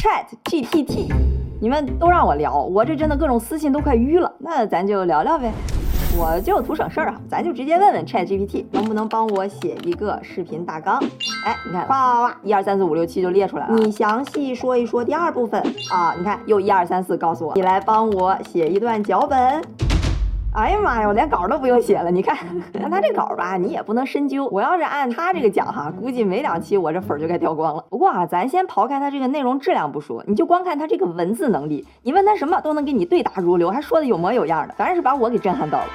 Chat GPT，你们都让我聊，我这真的各种私信都快淤了。那咱就聊聊呗，我就图省事儿啊，咱就直接问问 Chat GPT 能不能帮我写一个视频大纲。哎，你看，哗哗哗，一二三四五六七就列出来了。你详细说一说第二部分啊，你看又一二三四告诉我，你来帮我写一段脚本。哎呀妈呀，我连稿都不用写了。你看，看他这稿吧，你也不能深究。我要是按他这个讲哈，估计没两期我这粉就该掉光了。不过啊，咱先刨开他这个内容质量不说，你就光看他这个文字能力，你问他什么都能给你对答如流，还说的有模有样的，反正是把我给震撼到了。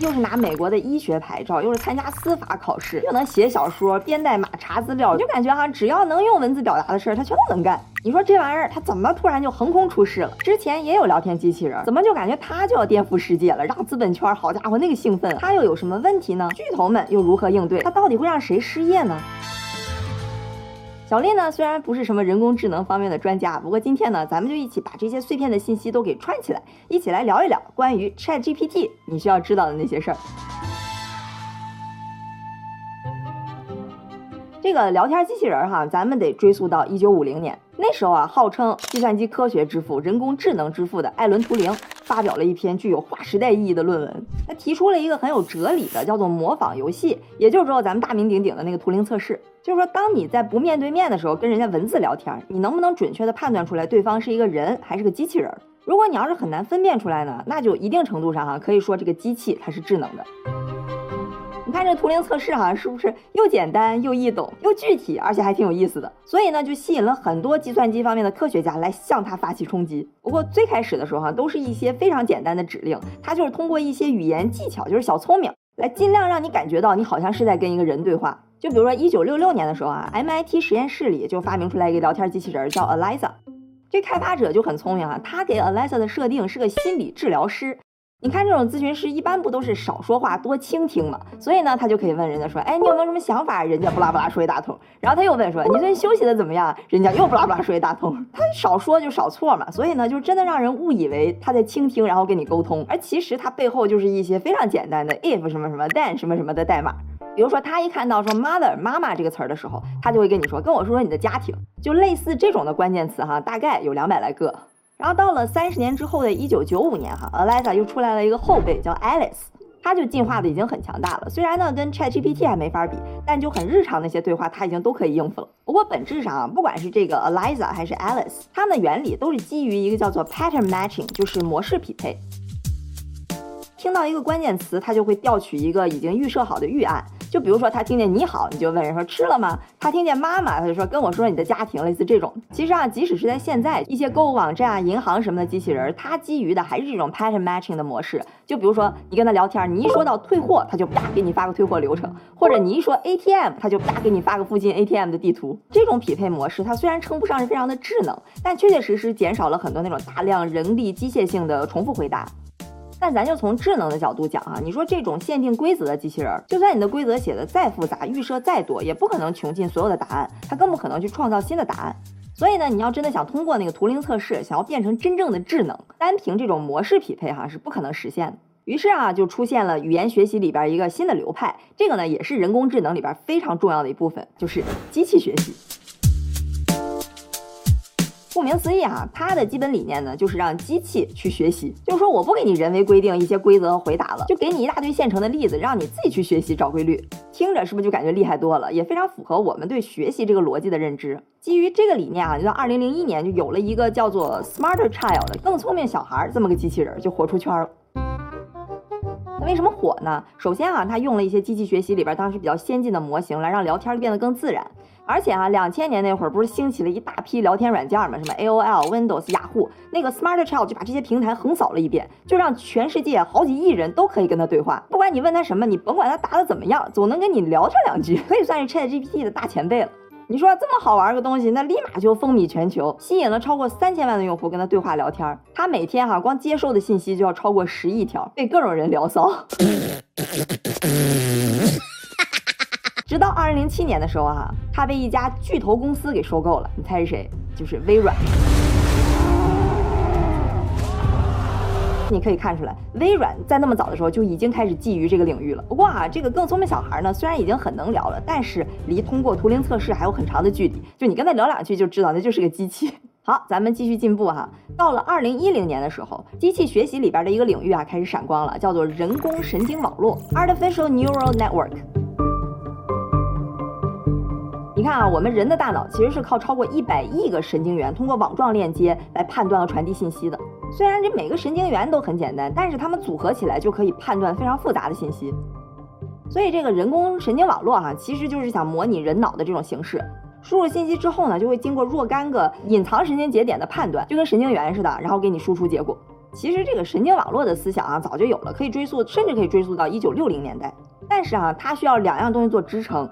又是拿美国的医学牌照，又是参加司法考试，又能写小说、编代码、查资料，就感觉哈，只要能用文字表达的事儿，他全都能干。你说这玩意儿，他怎么突然就横空出世了？之前也有聊天机器人，怎么就感觉他就要颠覆世界了，让资本圈好家伙那个兴奋？他又有什么问题呢？巨头们又如何应对？他到底会让谁失业呢？小丽呢，虽然不是什么人工智能方面的专家，不过今天呢，咱们就一起把这些碎片的信息都给串起来，一起来聊一聊关于 Chat GPT 你需要知道的那些事儿。这个聊天机器人哈，咱们得追溯到一九五零年，那时候啊，号称计算机科学之父、人工智能之父的艾伦·图灵发表了一篇具有划时代意义的论文，他提出了一个很有哲理的，叫做模仿游戏，也就是说咱们大名鼎鼎的那个图灵测试。就是说，当你在不面对面的时候跟人家文字聊天，你能不能准确的判断出来对方是一个人还是个机器人？如果你要是很难分辨出来呢，那就一定程度上哈可以说这个机器它是智能的。看这图灵测试哈是不是又简单又易懂又具体，而且还挺有意思的？所以呢，就吸引了很多计算机方面的科学家来向它发起冲击。不过最开始的时候哈，都是一些非常简单的指令，它就是通过一些语言技巧，就是小聪明，来尽量让你感觉到你好像是在跟一个人对话。就比如说，一九六六年的时候啊，MIT 实验室里就发明出来一个聊天机器人，叫 Eliza。这开发者就很聪明啊，他给 Eliza 的设定是个心理治疗师。你看这种咨询师一般不都是少说话多倾听嘛？所以呢，他就可以问人家说，哎，你有没有什么想法？人家不拉不拉说一大通。然后他又问说，你最近休息的怎么样？人家又不拉不拉说一大通。他少说就少错嘛，所以呢，就真的让人误以为他在倾听，然后跟你沟通，而其实他背后就是一些非常简单的 if 什么什么 then 什么什么的代码。比如说，他一看到说 mother 妈妈这个词儿的时候，他就会跟你说，跟我说说你的家庭，就类似这种的关键词哈，大概有两百来个。然后到了三十年之后的一九九五年哈，Alexa 又出来了一个后辈叫 Alice，它就进化的已经很强大了。虽然呢跟 ChatGPT 还没法比，但就很日常那些对话它已经都可以应付了。不过本质上啊，不管是这个 Alexa 还是 Alice，它们的原理都是基于一个叫做 pattern matching，就是模式匹配。听到一个关键词，它就会调取一个已经预设好的预案。就比如说，他听见你好，你就问人说吃了吗？他听见妈妈，他就说跟我说你的家庭，类似这种。其实啊，即使是在现在一些购物网站啊、银行什么的机器人，它基于的还是这种 pattern matching 的模式。就比如说，你跟他聊天，你一说到退货，他就啪给你发个退货流程；或者你一说 ATM，他就啪给你发个附近 ATM 的地图。这种匹配模式，它虽然称不上是非常的智能，但确确实实减少了很多那种大量人力机械性的重复回答。但咱就从智能的角度讲啊，你说这种限定规则的机器人，就算你的规则写的再复杂，预设再多，也不可能穷尽所有的答案，它更不可能去创造新的答案。所以呢，你要真的想通过那个图灵测试，想要变成真正的智能，单凭这种模式匹配哈是不可能实现的。于是啊，就出现了语言学习里边一个新的流派，这个呢也是人工智能里边非常重要的一部分，就是机器学习。顾名思义哈，它的基本理念呢，就是让机器去学习，就是说我不给你人为规定一些规则和回答了，就给你一大堆现成的例子，让你自己去学习找规律。听着是不是就感觉厉害多了？也非常符合我们对学习这个逻辑的认知。基于这个理念啊，就在二零零一年就有了一个叫做 Smarter Child 的更聪明小孩这么个机器人，就火出圈了。为什么火呢？首先啊，它用了一些机器学习里边当时比较先进的模型，来让聊天变得更自然。而且啊，两千年那会儿不是兴起了一大批聊天软件吗？什么 AOL、Windows、雅虎，那个 Smart Child 就把这些平台横扫了一遍，就让全世界好几亿人都可以跟他对话。不管你问他什么，你甭管他答的怎么样，总能跟你聊上两句，可以算是 ChatGPT 的大前辈了。你说这么好玩个东西，那立马就风靡全球，吸引了超过三千万的用户跟他对话聊天。他每天哈光接收的信息就要超过十亿条，被各种人聊骚。直到二零零七年的时候啊，他被一家巨头公司给收购了。你猜是谁？就是微软。你可以看出来，微软在那么早的时候就已经开始觊觎这个领域了。不过啊，这个更聪明小孩呢，虽然已经很能聊了，但是离通过图灵测试还有很长的距离。就你跟他聊两句就知道，那就是个机器。好，咱们继续进步哈。到了二零一零年的时候，机器学习里边的一个领域啊开始闪光了，叫做人工神经网络 （Artificial Neural Network）。你看啊，我们人的大脑其实是靠超过一百亿个神经元通过网状链接来判断和传递信息的。虽然这每个神经元都很简单，但是它们组合起来就可以判断非常复杂的信息。所以这个人工神经网络哈，其实就是想模拟人脑的这种形式。输入信息之后呢，就会经过若干个隐藏神经节点的判断，就跟神经元似的，然后给你输出结果。其实这个神经网络的思想啊，早就有了，可以追溯，甚至可以追溯到一九六零年代。但是啊，它需要两样东西做支撑：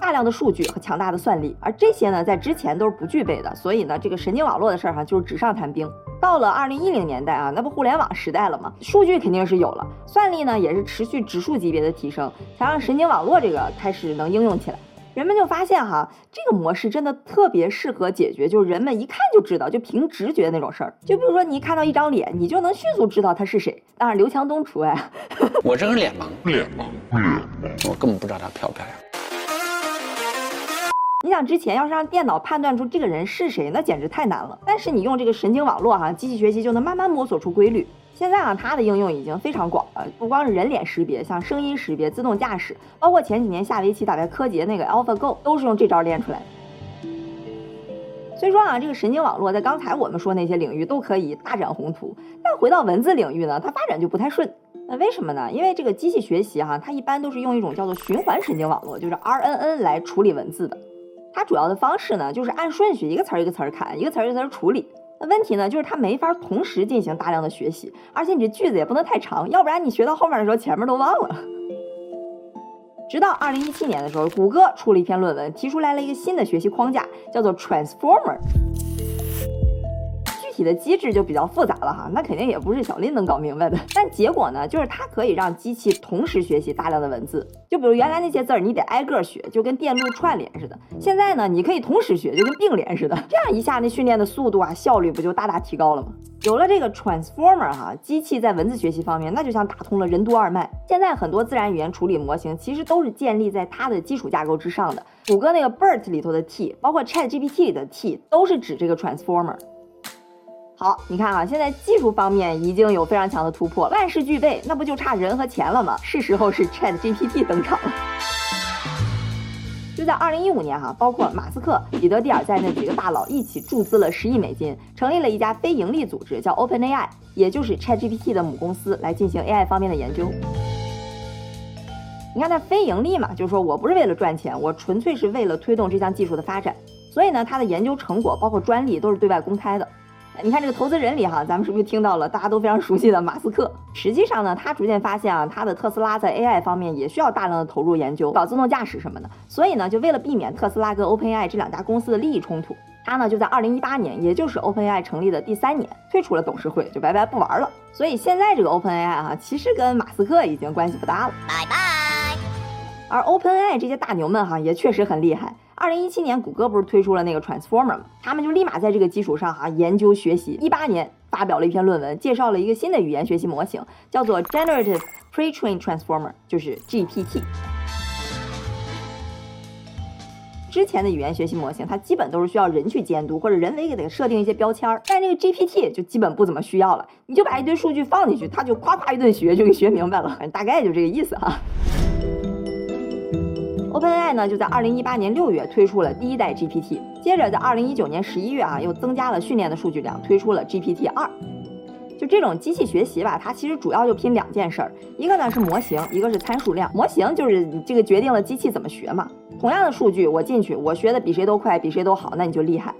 大量的数据和强大的算力。而这些呢，在之前都是不具备的。所以呢，这个神经网络的事儿哈，就是纸上谈兵。到了二零一零年代啊，那不互联网时代了吗？数据肯定是有了，算力呢也是持续指数级别的提升，才让神经网络这个开始能应用起来。人们就发现哈，这个模式真的特别适合解决，就是人们一看就知道，就凭直觉那种事儿。就比如说，你一看到一张脸，你就能迅速知道他是谁。当然，刘强东除外。我这是脸盲，脸盲，脸盲，我根本不知道他漂不漂亮。你想，之前要是让电脑判断出这个人是谁，那简直太难了。但是你用这个神经网络哈，机器学习就能慢慢摸索出规律。现在啊，它的应用已经非常广了，不光是人脸识别，像声音识别、自动驾驶，包括前几年下围棋打败柯洁那个 AlphaGo，都是用这招练出来的。所以说啊，这个神经网络在刚才我们说那些领域都可以大展宏图，但回到文字领域呢，它发展就不太顺。那为什么呢？因为这个机器学习哈，它一般都是用一种叫做循环神经网络，就是 RNN 来处理文字的。它主要的方式呢，就是按顺序一个词儿一个词儿看，一个词儿一个词儿处理。那问题呢，就是它没法同时进行大量的学习，而且你这句子也不能太长，要不然你学到后面的时候，前面都忘了。直到二零一七年的时候，谷歌出了一篇论文，提出来了一个新的学习框架，叫做 Transformer。你的机制就比较复杂了哈，那肯定也不是小林能搞明白的。但结果呢，就是它可以让机器同时学习大量的文字。就比如原来那些字儿，你得挨个学，就跟电路串联似的。现在呢，你可以同时学，就跟并联似的。这样一下，那训练的速度啊，效率不就大大提高了吗？有了这个 Transformer 哈，机器在文字学习方面，那就像打通了任督二脉。现在很多自然语言处理模型其实都是建立在它的基础架构之上的。谷歌那个 BERT 里头的 T，包括 ChatGPT 里的 T，都是指这个 Transformer。好，你看啊，现在技术方面已经有非常强的突破，万事俱备，那不就差人和钱了吗？是时候是 Chat GPT 登场了。就在二零一五年哈，包括马斯克、彼得蒂尔在内几个大佬一起注资了十亿美金，成立了一家非盈利组织，叫 OpenAI，也就是 Chat GPT 的母公司，来进行 AI 方面的研究。你看它非盈利嘛，就是说我不是为了赚钱，我纯粹是为了推动这项技术的发展，所以呢，它的研究成果包括专利都是对外公开的。你看这个投资人里哈，咱们是不是听到了大家都非常熟悉的马斯克？实际上呢，他逐渐发现啊，他的特斯拉在 AI 方面也需要大量的投入研究，搞自动驾驶什么的。所以呢，就为了避免特斯拉跟 OpenAI 这两家公司的利益冲突，他呢就在2018年，也就是 OpenAI 成立的第三年，退出了董事会，就拜拜不玩了。所以现在这个 OpenAI 啊，其实跟马斯克已经关系不大了，拜拜。而 OpenAI 这些大牛们哈，也确实很厉害。二零一七年，谷歌不是推出了那个 Transformer 吗？他们就立马在这个基础上哈研究学习。一八年发表了一篇论文，介绍了一个新的语言学习模型，叫做 Generative Pre-trained Transformer，就是 GPT。之前的语言学习模型，它基本都是需要人去监督，或者人为给它设定一些标签儿。但这个 GPT 就基本不怎么需要了，你就把一堆数据放进去，它就夸夸一顿学，就给学明白了。大概就这个意思哈。OpenAI 呢，就在二零一八年六月推出了第一代 GPT，接着在二零一九年十一月啊，又增加了训练的数据量，推出了 GPT 二。就这种机器学习吧，它其实主要就拼两件事儿，一个呢是模型，一个是参数量。模型就是这个决定了机器怎么学嘛。同样的数据我进去，我学的比谁都快，比谁都好，那你就厉害。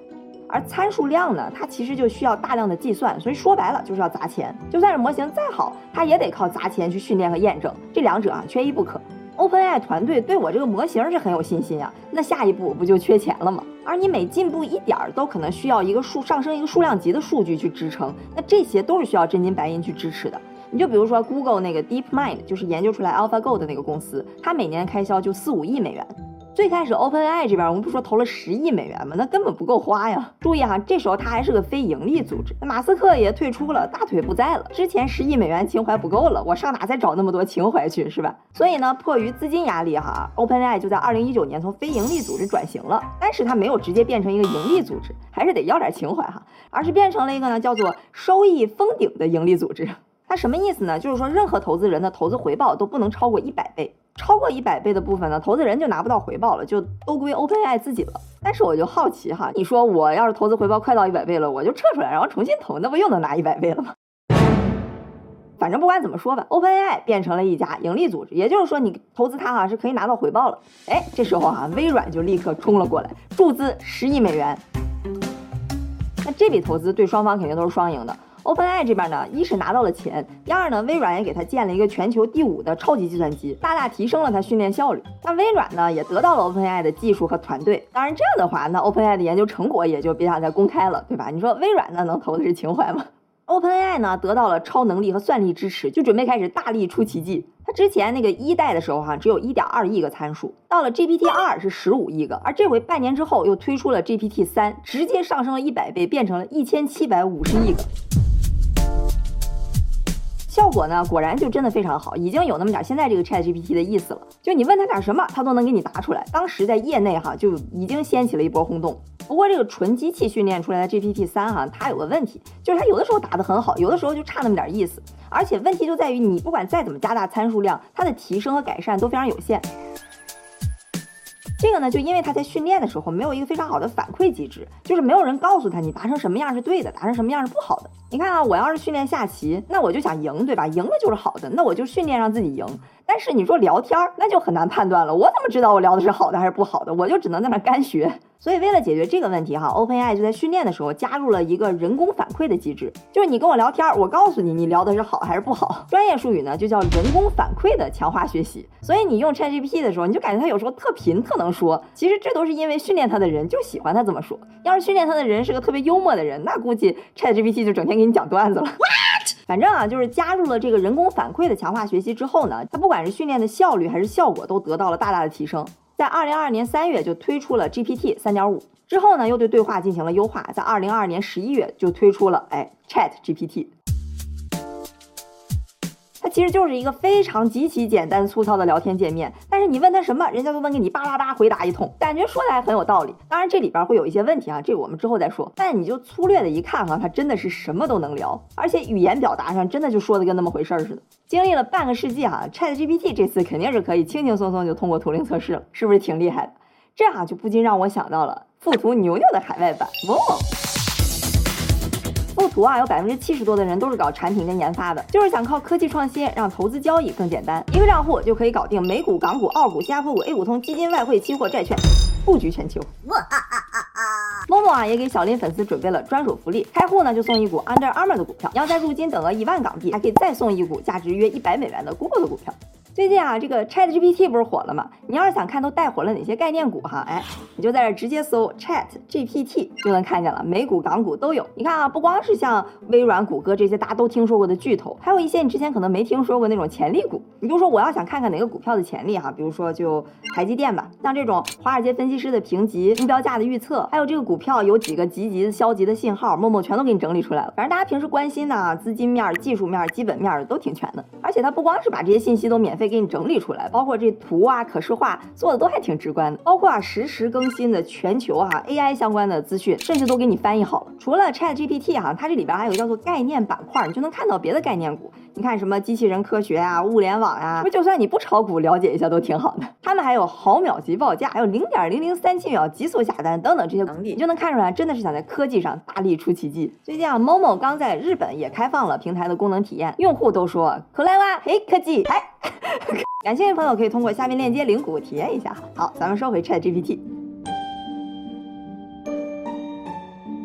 而参数量呢，它其实就需要大量的计算，所以说白了就是要砸钱。就算是模型再好，它也得靠砸钱去训练和验证，这两者啊缺一不可。OpenAI 团队对我这个模型是很有信心啊，那下一步不就缺钱了吗？而你每进步一点儿，都可能需要一个数上升一个数量级的数据去支撑，那这些都是需要真金白银去支持的。你就比如说 Google 那个 DeepMind，就是研究出来 AlphaGo 的那个公司，它每年开销就四五亿美元。最开始 OpenAI 这边，我们不说投了十亿美元吗？那根本不够花呀！注意哈，这时候它还是个非盈利组织，马斯克也退出了，大腿不在了。之前十亿美元情怀不够了，我上哪再找那么多情怀去，是吧？所以呢，迫于资金压力哈，OpenAI 就在二零一九年从非盈利组织转型了。但是它没有直接变成一个盈利组织，还是得要点情怀哈，而是变成了一个呢叫做收益封顶的盈利组织。它什么意思呢？就是说任何投资人的投资回报都不能超过一百倍。超过一百倍的部分呢，投资人就拿不到回报了，就都归 OpenAI 自己了。但是我就好奇哈，你说我要是投资回报快到一百倍了，我就撤出来，然后重新投，那不又能拿一百倍了吗？反正不管怎么说吧，OpenAI 变成了一家盈利组织，也就是说你投资它哈是可以拿到回报了。哎，这时候哈，微软就立刻冲了过来，注资十亿美元。那这笔投资对双方肯定都是双赢的。OpenAI 这边呢，一是拿到了钱，第二呢，微软也给他建了一个全球第五的超级计算机，大大提升了他训练效率。那微软呢，也得到了 OpenAI 的技术和团队。当然这样的话，那 OpenAI 的研究成果也就别想再公开了，对吧？你说微软呢，能投的是情怀吗？OpenAI 呢，得到了超能力和算力支持，就准备开始大力出奇迹。它之前那个一代的时候哈，只有一点二亿个参数，到了 GPT 二是十五亿个，而这回半年之后又推出了 GPT 三，直接上升了一百倍，变成了一千七百五十亿个。效果呢，果然就真的非常好，已经有那么点现在这个 Chat GPT 的意思了。就你问他点什么，他都能给你答出来。当时在业内哈就已经掀起了一波轰动。不过这个纯机器训练出来的 GPT 三哈，它有个问题，就是它有的时候答得很好，有的时候就差那么点意思。而且问题就在于你不管再怎么加大参数量，它的提升和改善都非常有限。这个呢，就因为他在训练的时候没有一个非常好的反馈机制，就是没有人告诉他你达成什么样是对的，达成什么样是不好的。你看啊，我要是训练下棋，那我就想赢，对吧？赢了就是好的，那我就训练让自己赢。但是你说聊天儿，那就很难判断了。我怎么知道我聊的是好的还是不好的？我就只能在那干学。所以为了解决这个问题，哈，OpenAI 就在训练的时候加入了一个人工反馈的机制，就是你跟我聊天，我告诉你你聊的是好还是不好。专业术语呢就叫人工反馈的强化学习。所以你用 ChatGPT 的时候，你就感觉它有时候特贫特能说。其实这都是因为训练它的人就喜欢它这么说。要是训练它的人是个特别幽默的人，那估计 ChatGPT 就整天给你讲段子了。反正啊，就是加入了这个人工反馈的强化学习之后呢，它不管是训练的效率还是效果都得到了大大的提升。在二零二二年三月就推出了 GPT 三点五，之后呢又对对话进行了优化，在二零二二年十一月就推出了哎 Chat GPT。其实就是一个非常极其简单粗糙的聊天界面，但是你问他什么，人家都能给你叭叭叭回答一通，感觉说的还很有道理。当然这里边会有一些问题啊，这我们之后再说。但你就粗略的一看哈，他真的是什么都能聊，而且语言表达上真的就说的跟那么回事似的。经历了半个世纪哈，ChatGPT 这次肯定是可以轻轻松松就通过图灵测试了，是不是挺厉害的？这样就不禁让我想到了富途牛牛的海外版哇。富途啊，有百分之七十多的人都是搞产品跟研发的，就是想靠科技创新让投资交易更简单，一个账户就可以搞定美股、港股、澳股、新加坡股、A 股通、基金、外汇、期货、债券，布局全球。哇啊啊啊啊！某某啊也给小林粉丝准备了专属福利，开户呢就送一股 Under Armour 的股票，你要再入金等额一万港币，还可以再送一股价值约一百美元的 Google 的股票。最近啊，这个 Chat GPT 不是火了吗？你要是想看都带火了哪些概念股哈，哎，你就在这直接搜 Chat GPT 就能看见了，美股、港股都有。你看啊，不光是像微软、谷歌这些大家都听说过的巨头，还有一些你之前可能没听说过那种潜力股。你就说我要想看看哪个股票的潜力哈，比如说就台积电吧，像这种华尔街分析师的评级、目标价的预测，还有这个股票有几个积极的、消极的信号，默默全都给你整理出来了。反正大家平时关心的啊资金面、技术面、基本面都挺全的。而且它不光是把这些信息都免费。给你整理出来，包括这图啊、可视化做的都还挺直观的，包括啊实时更新的全球哈 AI 相关的资讯，甚至都给你翻译好了。除了 Chat GPT 哈，它这里边还有叫做概念板块，你就能看到别的概念股。你看什么机器人科学啊、物联网啊，不就算你不炒股，了解一下都挺好的。他们还有毫秒级报价，还有零点零零三七秒极速下单等等这些能力，你就能看出来，真的是想在科技上大力出奇迹。最近啊，某某刚在日本也开放了平台的功能体验，用户都说可来哇，嘿科技，哎。感兴趣的朋友可以通过下面链接领股体验一下。好，咱们说回 Chat GPT。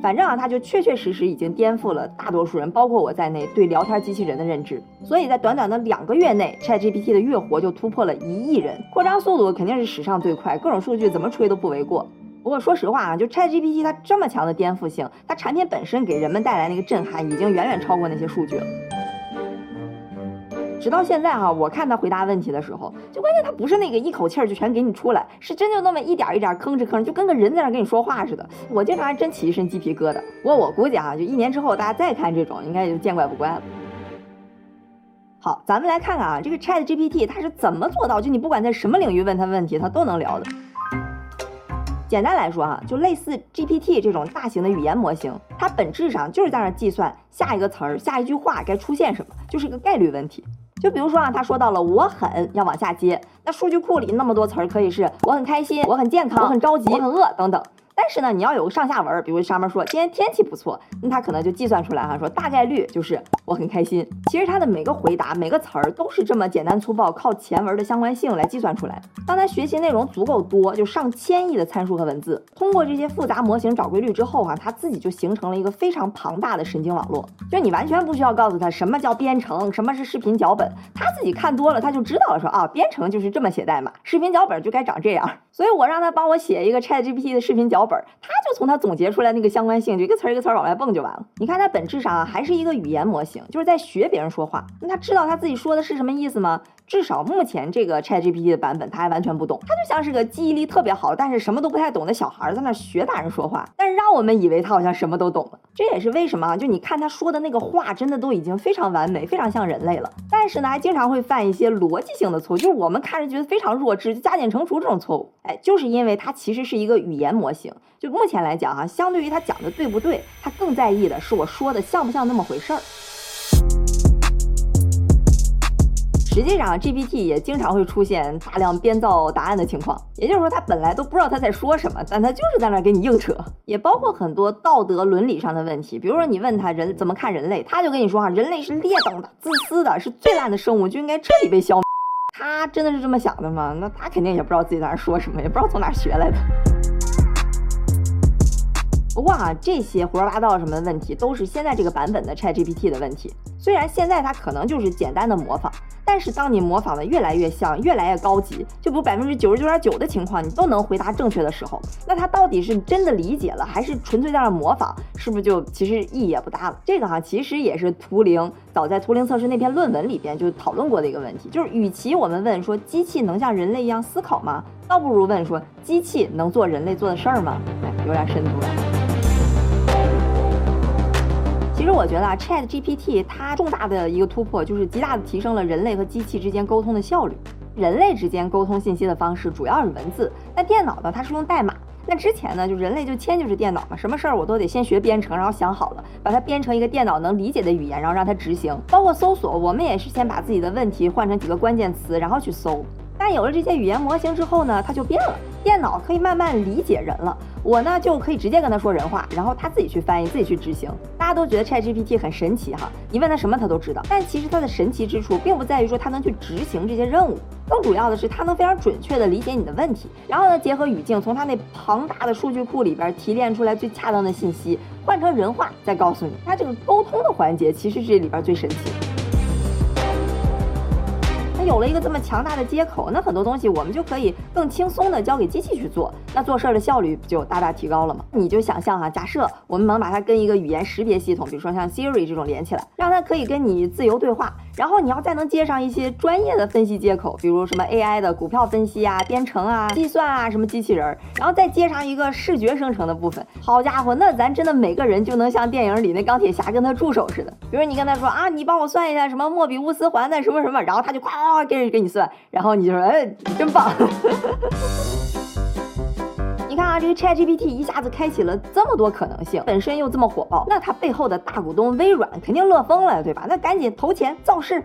反正啊，它就确确实实已经颠覆了大多数人，包括我在内对聊天机器人的认知。所以在短短的两个月内，Chat GPT 的月活就突破了一亿人，扩张速度肯定是史上最快，各种数据怎么吹都不为过。不过说实话啊，就 Chat GPT 它这么强的颠覆性，它产品本身给人们带来那个震撼，已经远远超过那些数据了。直到现在哈，我看他回答问题的时候，就关键他不是那个一口气儿就全给你出来，是真就那么一点一点吭哧吭哧，就跟个人在那跟你说话似的。我经常还真起一身鸡皮疙瘩。不过我估计哈，就一年之后大家再看这种，应该就见怪不怪了。好，咱们来看看啊，这个 Chat GPT 它是怎么做到，就你不管在什么领域问它问题，它都能聊的。简单来说哈，就类似 GPT 这种大型的语言模型，它本质上就是在那计算下一个词儿、下一句话该出现什么，就是个概率问题。就比如说啊，他说到了我很要往下接，那数据库里那么多词儿，可以是我很开心、我很健康、我很着急、我很饿等等。但是呢，你要有个上下文，比如上面说今天天气不错，那他可能就计算出来哈，说大概率就是我很开心。其实他的每个回答、每个词儿都是这么简单粗暴，靠前文的相关性来计算出来。当他学习内容足够多，就上千亿的参数和文字，通过这些复杂模型找规律之后哈，他自己就形成了一个非常庞大的神经网络。就你完全不需要告诉他什么叫编程，什么是视频脚本，他自己看多了他就知道了，说啊，编程就是这么写代码，视频脚本就该长这样。所以我让他帮我写一个 Chat GPT 的视频脚本，他就从他总结出来那个相关性，就一个词儿一个词儿往外蹦就完了。你看他本质上啊还是一个语言模型，就是在学别人说话。那他知道他自己说的是什么意思吗？至少目前这个 Chat GPT 的版本，他还完全不懂。他就像是个记忆力特别好，但是什么都不太懂的小孩在那学大人说话，但是让我们以为他好像什么都懂了。这也是为什么，就你看他说的那个话，真的都已经非常完美，非常像人类了。但是呢，还经常会犯一些逻辑性的错误，就是我们看着觉得非常弱智，就加减乘除这种错误。哎，就是因为它其实是一个语言模型。就目前来讲哈，相对于他讲的对不对，他更在意的是我说的像不像那么回事儿。实际上，GPT 也经常会出现大量编造答案的情况，也就是说，他本来都不知道他在说什么，但他就是在那给你硬扯。也包括很多道德伦理上的问题，比如说你问他人怎么看人类，他就跟你说啊，人类是劣等的、自私的，是最烂的生物，就应该彻底被消灭。他真的是这么想的吗？那他肯定也不知道自己在那说什么，也不知道从哪学来的。不过啊，这些胡说八道什么的问题，都是现在这个版本的 Chat GPT 的问题。虽然现在它可能就是简单的模仿，但是当你模仿的越来越像，越来越高级，就比如百分之九十九点九的情况你都能回答正确的时候，那它到底是真的理解了，还是纯粹在那模仿？是不是就其实意义也不大了？这个哈，其实也是图灵早在图灵测试那篇论文里边就讨论过的一个问题，就是与其我们问说机器能像人类一样思考吗？倒不如问说机器能做人类做的事儿吗？哎，有点深度了。我觉得啊，Chat GPT 它重大的一个突破就是极大的提升了人类和机器之间沟通的效率。人类之间沟通信息的方式主要是文字，那电脑呢，它是用代码。那之前呢，就人类就迁就是电脑嘛，什么事儿我都得先学编程，然后想好了，把它编成一个电脑能理解的语言，然后让它执行。包括搜索，我们也是先把自己的问题换成几个关键词，然后去搜。但有了这些语言模型之后呢，它就变了。电脑可以慢慢理解人了，我呢就可以直接跟他说人话，然后他自己去翻译，自己去执行。大家都觉得 ChatGPT 很神奇哈，你问他什么他都知道。但其实它的神奇之处并不在于说它能去执行这些任务，更主要的是它能非常准确的理解你的问题，然后呢结合语境，从它那庞大的数据库里边提炼出来最恰当的信息，换成人话再告诉你。它这个沟通的环节其实这里边最神奇。有了一个这么强大的接口，那很多东西我们就可以更轻松的交给机器去做，那做事儿的效率不就大大提高了吗？你就想象哈，假设我们能把它跟一个语言识别系统，比如说像 Siri 这种连起来，让它可以跟你自由对话，然后你要再能接上一些专业的分析接口，比如什么 AI 的股票分析啊、编程啊、计算啊、什么机器人，然后再接上一个视觉生成的部分，好家伙，那咱真的每个人就能像电影里那钢铁侠跟他助手似的，比如你跟他说啊，你帮我算一下什么莫比乌斯环的什么什么，然后他就夸。给人给你算，然后你就说，哎，真棒！你看啊，这个 Chat GPT 一下子开启了这么多可能性，本身又这么火爆，那它背后的大股东微软肯定乐疯了，对吧？那赶紧投钱造势。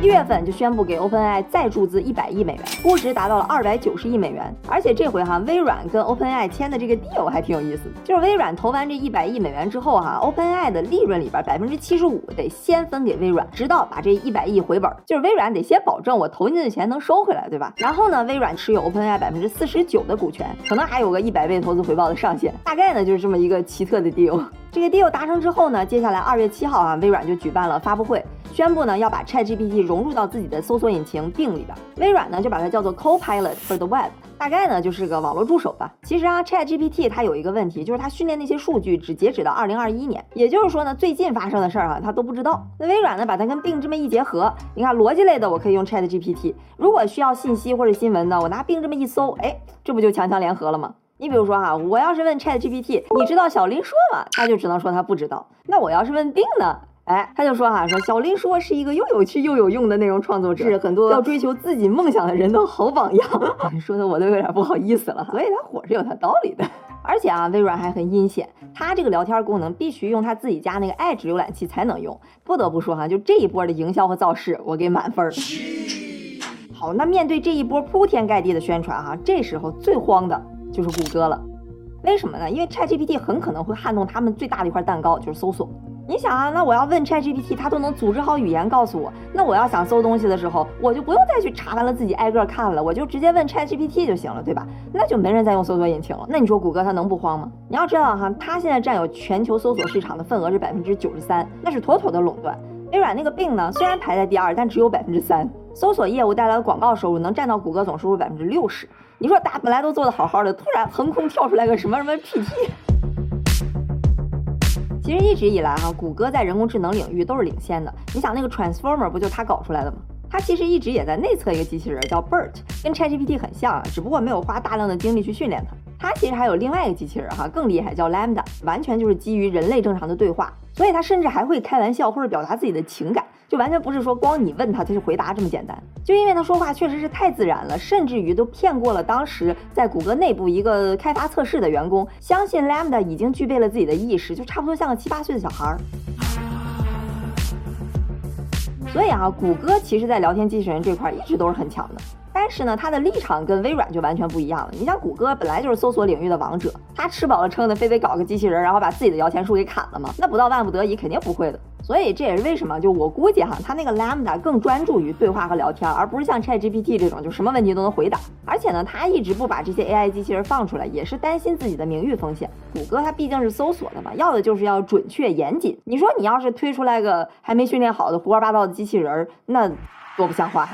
一月份就宣布给 OpenAI 再注资一百亿美元，估值达到了二百九十亿美元。而且这回哈，微软跟 OpenAI 签的这个 deal 还挺有意思，就是微软投完这一百亿美元之后哈，OpenAI 的利润里边百分之七十五得先分给微软，直到把这一百亿回本，就是微软得先保证我投进去的钱能收回来，对吧？然后呢，微软持有 OpenAI 百分之四十九的股权，可能还有个一百倍投资回报的上限，大概呢就是这么一个奇特的 deal。这个 deal 达成之后呢，接下来二月七号啊，微软就举办了发布会。宣布呢要把 ChatGPT 融入到自己的搜索引擎定里边。微软呢就把它叫做 Copilot for the Web，大概呢就是个网络助手吧。其实啊，ChatGPT 它有一个问题，就是它训练那些数据只截止到二零二一年，也就是说呢，最近发生的事儿啊，它都不知道。那微软呢把它跟 Bing 这么一结合，你看逻辑类的我可以用 ChatGPT，如果需要信息或者新闻呢，我拿 Bing 这么一搜，哎，这不就强强联合了吗？你比如说哈，我要是问 Chat GPT，你知道小林说吗？他就只能说他不知道。那我要是问 Bing 呢？哎，他就说哈，说小林说是一个又有趣又有用的内容创作者，是很多要追求自己梦想的人的好榜样。说的我都有点不好意思了，所以他火是有他道理的。而且啊，微软还很阴险，它这个聊天功能必须用它自己家那个 Edge 浏览器才能用。不得不说哈，就这一波的营销和造势，我给满分。好，那面对这一波铺天盖地的宣传哈，这时候最慌的。就是谷歌了，为什么呢？因为 ChatGPT 很可能会撼动他们最大的一块蛋糕，就是搜索。你想啊，那我要问 ChatGPT，它都能组织好语言告诉我，那我要想搜东西的时候，我就不用再去查完了自己挨个看了，我就直接问 ChatGPT 就行了，对吧？那就没人再用搜索引擎了。那你说谷歌它能不慌吗？你要知道哈，它现在占有全球搜索市场的份额是百分之九十三，那是妥妥的垄断。微软那个病呢，虽然排在第二，但只有百分之三。搜索业务带来的广告收入能占到谷歌总收入百分之六十。你说大本来都做的好好的，突然横空跳出来个什么什么 PT？其实一直以来哈，谷歌在人工智能领域都是领先的。你想那个 Transformer 不就他搞出来的吗？他其实一直也在内测一个机器人叫 Bert，跟 ChatGPT 很像啊，只不过没有花大量的精力去训练它。它其实还有另外一个机器人哈，更厉害，叫 Lambda，完全就是基于人类正常的对话，所以它甚至还会开玩笑或者表达自己的情感。就完全不是说光你问他他就回答这么简单，就因为他说话确实是太自然了，甚至于都骗过了当时在谷歌内部一个开发测试的员工，相信 Lambda 已经具备了自己的意识，就差不多像个七八岁的小孩儿。所以啊，谷歌其实在聊天机器人这块一直都是很强的。但是呢，它的立场跟微软就完全不一样了。你像谷歌本来就是搜索领域的王者，它吃饱了撑的，非得搞个机器人，然后把自己的摇钱树给砍了吗？那不到万不得已，肯定不会的。所以这也是为什么，就我估计哈，它那个 Lambda 更专注于对话和聊天，而不是像 ChatGPT 这种就什么问题都能回答。而且呢，它一直不把这些 AI 机器人放出来，也是担心自己的名誉风险。谷歌它毕竟是搜索的嘛，要的就是要准确严谨。你说你要是推出来个还没训练好的胡说八道的机器人，那多不像话。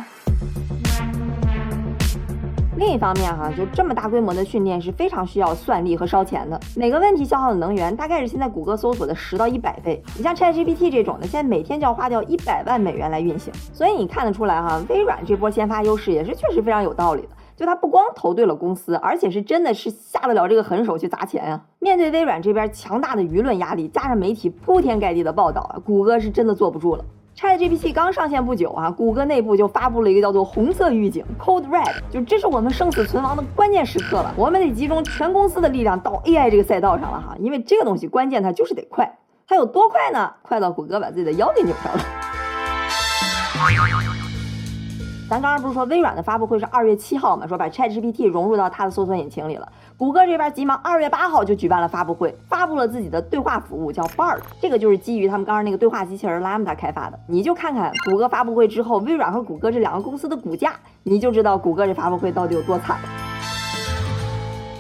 另一方面哈，就这么大规模的训练是非常需要算力和烧钱的，每个问题消耗的能源大概是现在谷歌搜索的十到一百倍。你像 ChatGPT 这种的，现在每天就要花掉一百万美元来运行。所以你看得出来哈，微软这波先发优势也是确实非常有道理的。就它不光投对了公司，而且是真的是下得了这个狠手去砸钱啊。面对微软这边强大的舆论压力，加上媒体铺天盖地的报道啊，谷歌是真的坐不住了。ChatGPT 刚上线不久啊，谷歌内部就发布了一个叫做“红色预警 ”（Code Red），就这是我们生死存亡的关键时刻了，我们得集中全公司的力量到 AI 这个赛道上了哈，因为这个东西关键它就是得快，它有多快呢？快到谷歌把自己的腰给扭伤了。咱刚刚不是说微软的发布会是二月七号嘛？说把 ChatGPT 融入到它的搜索引擎里了。谷歌这边急忙二月八号就举办了发布会，发布了自己的对话服务，叫 Bard。这个就是基于他们刚刚那个对话机器人 Lambda 开发的。你就看看谷歌发布会之后，微软和谷歌这两个公司的股价，你就知道谷歌这发布会到底有多惨了。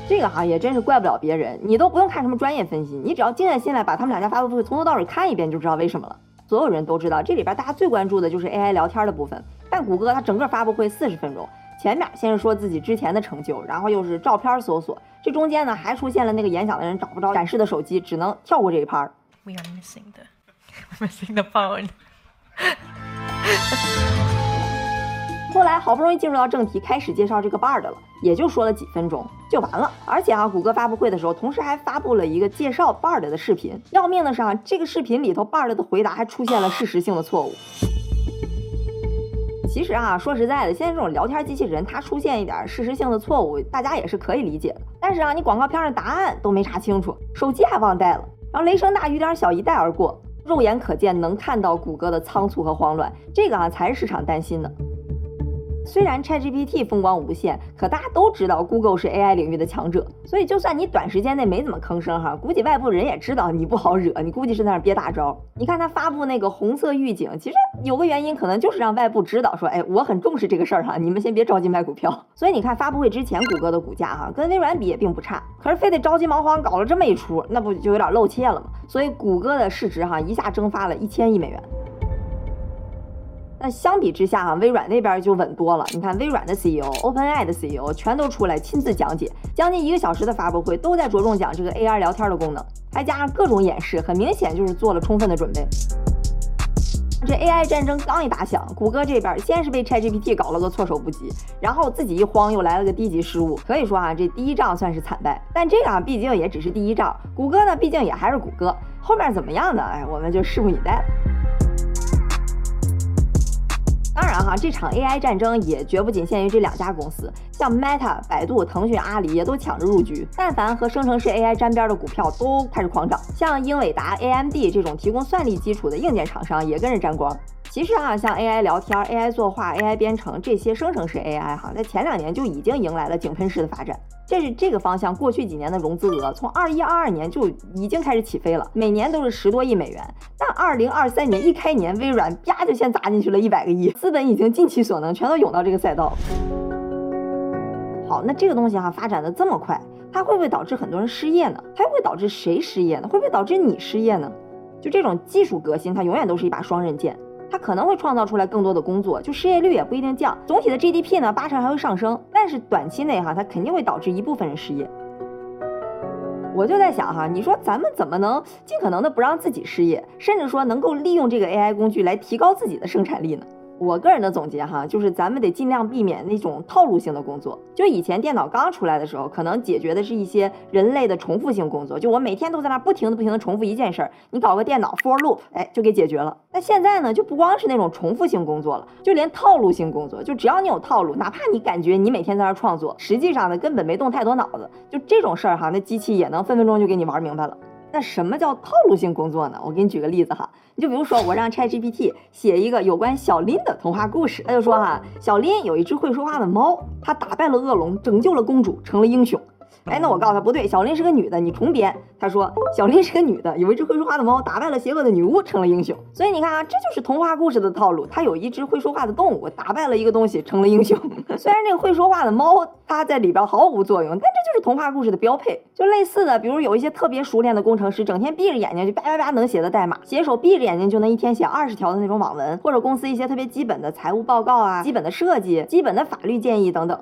这个行业真是怪不了别人，你都不用看什么专业分析，你只要静下心来把他们两家发布会从头到尾看一遍，就知道为什么了。所有人都知道，这里边大家最关注的就是 AI 聊天的部分。但谷歌它整个发布会四十分钟，前面先是说自己之前的成就，然后又是照片搜索，这中间呢还出现了那个演讲的人找不着展示的手机，只能跳过这一盘。We are missing the missing the phone。后来好不容易进入到正题，开始介绍这个 Bard 了，也就说了几分钟就完了。而且啊，谷歌发布会的时候，同时还发布了一个介绍 Bard 的视频。要命的是啊，这个视频里头 Bard 的回答还出现了事实性的错误。其实啊，说实在的，现在这种聊天机器人，它出现一点事实性的错误，大家也是可以理解的。但是啊，你广告片上答案都没查清楚，手机还忘带了，然后雷声大雨点小一带而过，肉眼可见能看到谷歌的仓促和慌乱，这个啊才是市场担心的。虽然 ChatGPT 风光无限，可大家都知道 Google 是 AI 领域的强者，所以就算你短时间内没怎么吭声哈，估计外部人也知道你不好惹，你估计是在那憋大招。你看他发布那个红色预警，其实有个原因，可能就是让外部知道说，哎，我很重视这个事儿哈，你们先别着急卖股票。所以你看发布会之前，谷歌的股价哈跟微软比也并不差，可是非得着急忙慌搞了这么一出，那不就有点露怯了吗？所以谷歌的市值哈一下蒸发了一千亿美元。那相比之下哈，微软那边就稳多了。你看微软的 CEO、OpenAI 的 CEO 全都出来亲自讲解，将近一个小时的发布会都在着重讲这个 AR 聊天的功能，还加上各种演示，很明显就是做了充分的准备。这 AI 战争刚一打响，谷歌这边先是被 ChatGPT 搞了个措手不及，然后自己一慌又来了个低级失误，可以说啊，这第一仗算是惨败。但这个毕竟也只是第一仗，谷歌呢毕竟也还是谷歌，后面怎么样呢？哎，我们就拭目以待了。当然哈，这场 AI 战争也绝不仅限于这两家公司，像 Meta、百度、腾讯、阿里也都抢着入局。但凡和生成式 AI 沾边的股票都开始狂涨，像英伟达、AMD 这种提供算力基础的硬件厂商也跟着沾光。其实啊，像 AI 聊天、AI 作画、AI 编程这些生成式 AI 哈，在前两年就已经迎来了井喷式的发展。这是这个方向，过去几年的融资额从二一二二年就已经开始起飞了，每年都是十多亿美元。但二零二三年一开年，微软啪就先砸进去了一百个亿，资本已经尽其所能，全都涌到这个赛道。好，那这个东西哈发展的这么快，它会不会导致很多人失业呢？它又会导致谁失业呢？会不会导致你失业呢？就这种技术革新，它永远都是一把双刃剑。它可能会创造出来更多的工作，就失业率也不一定降，总体的 GDP 呢八成还会上升，但是短期内哈，它肯定会导致一部分人失业。我就在想哈，你说咱们怎么能尽可能的不让自己失业，甚至说能够利用这个 AI 工具来提高自己的生产力呢？我个人的总结哈，就是咱们得尽量避免那种套路性的工作。就以前电脑刚出来的时候，可能解决的是一些人类的重复性工作。就我每天都在那不停的、不停的重复一件事儿，你搞个电脑 for loop，哎，就给解决了。那现在呢，就不光是那种重复性工作了，就连套路性工作，就只要你有套路，哪怕你感觉你每天在那创作，实际上呢根本没动太多脑子，就这种事儿哈，那机器也能分分钟就给你玩明白了。那什么叫套路性工作呢？我给你举个例子哈，你就比如说我让 ChatGPT 写一个有关小林的童话故事，他就说哈，小林有一只会说话的猫，他打败了恶龙，拯救了公主，成了英雄。哎，那我告诉他不对，小林是个女的，你重编。他说小林是个女的，有一只会说话的猫，打败了邪恶的女巫，成了英雄。所以你看啊，这就是童话故事的套路。它有一只会说话的动物，打败了一个东西，成了英雄。虽然这个会说话的猫它在里边毫无作用，但这就是童话故事的标配。就类似的，比如有一些特别熟练的工程师，整天闭着眼睛就叭叭叭能写的代码，写手闭着眼睛就能一天写二十条的那种网文，或者公司一些特别基本的财务报告啊、基本的设计、基本的法律建议等等。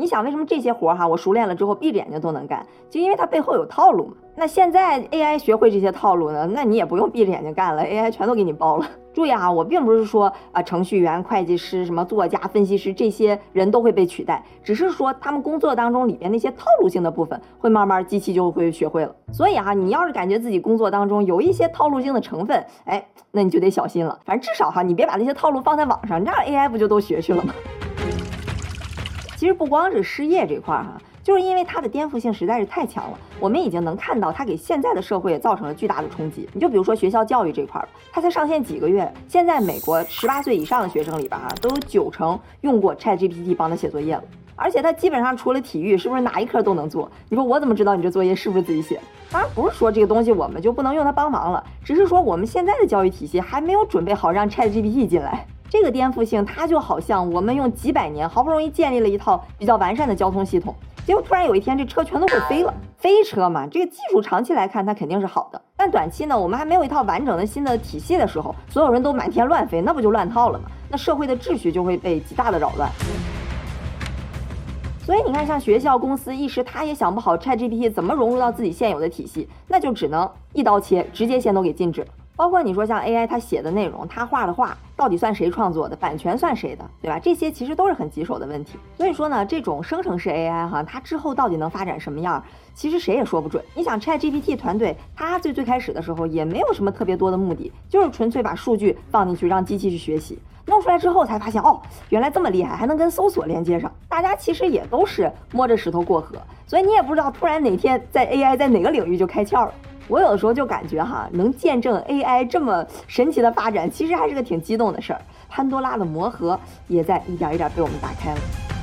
你想为什么这些活儿哈，我熟练了之后闭着眼睛都能干？就因为它背后有套路嘛。那现在 AI 学会这些套路呢，那你也不用闭着眼睛干了，AI 全都给你包了。注意啊，我并不是说啊，程序员、会计师、什么作家、分析师这些人都会被取代，只是说他们工作当中里边那些套路性的部分，会慢慢机器就会学会了。所以哈，你要是感觉自己工作当中有一些套路性的成分，哎，那你就得小心了。反正至少哈，你别把那些套路放在网上，这样 AI 不就都学去了吗？其实不光是失业这块儿哈，就是因为它的颠覆性实在是太强了。我们已经能看到它给现在的社会造成了巨大的冲击。你就比如说学校教育这块儿它才上线几个月，现在美国十八岁以上的学生里边哈，都有九成用过 ChatGPT 帮他写作业了。而且它基本上除了体育，是不是哪一科都能做？你说我怎么知道你这作业是不是自己写？当然不是说这个东西我们就不能用它帮忙了，只是说我们现在的教育体系还没有准备好让 ChatGPT 进来。这个颠覆性，它就好像我们用几百年好不容易建立了一套比较完善的交通系统，结果突然有一天这车全都会飞了。飞车嘛，这个技术长期来看它肯定是好的，但短期呢，我们还没有一套完整的新的体系的时候，所有人都满天乱飞，那不就乱套了吗？那社会的秩序就会被极大的扰乱。所以你看，像学校、公司一时他也想不好 ChatGPT 怎么融入到自己现有的体系，那就只能一刀切，直接先都给禁止。包括你说像 AI，它写的内容，它画的画，到底算谁创作的，版权算谁的，对吧？这些其实都是很棘手的问题。所以说呢，这种生成式 AI 哈，它之后到底能发展什么样，其实谁也说不准。你想 ChatGPT 团队，它最最开始的时候也没有什么特别多的目的，就是纯粹把数据放进去，让机器去学习。弄出来之后才发现，哦，原来这么厉害，还能跟搜索连接上。大家其实也都是摸着石头过河，所以你也不知道突然哪天在 AI 在哪个领域就开窍了。我有的时候就感觉哈，能见证 AI 这么神奇的发展，其实还是个挺激动的事儿。潘多拉的魔盒也在一点一点被我们打开了。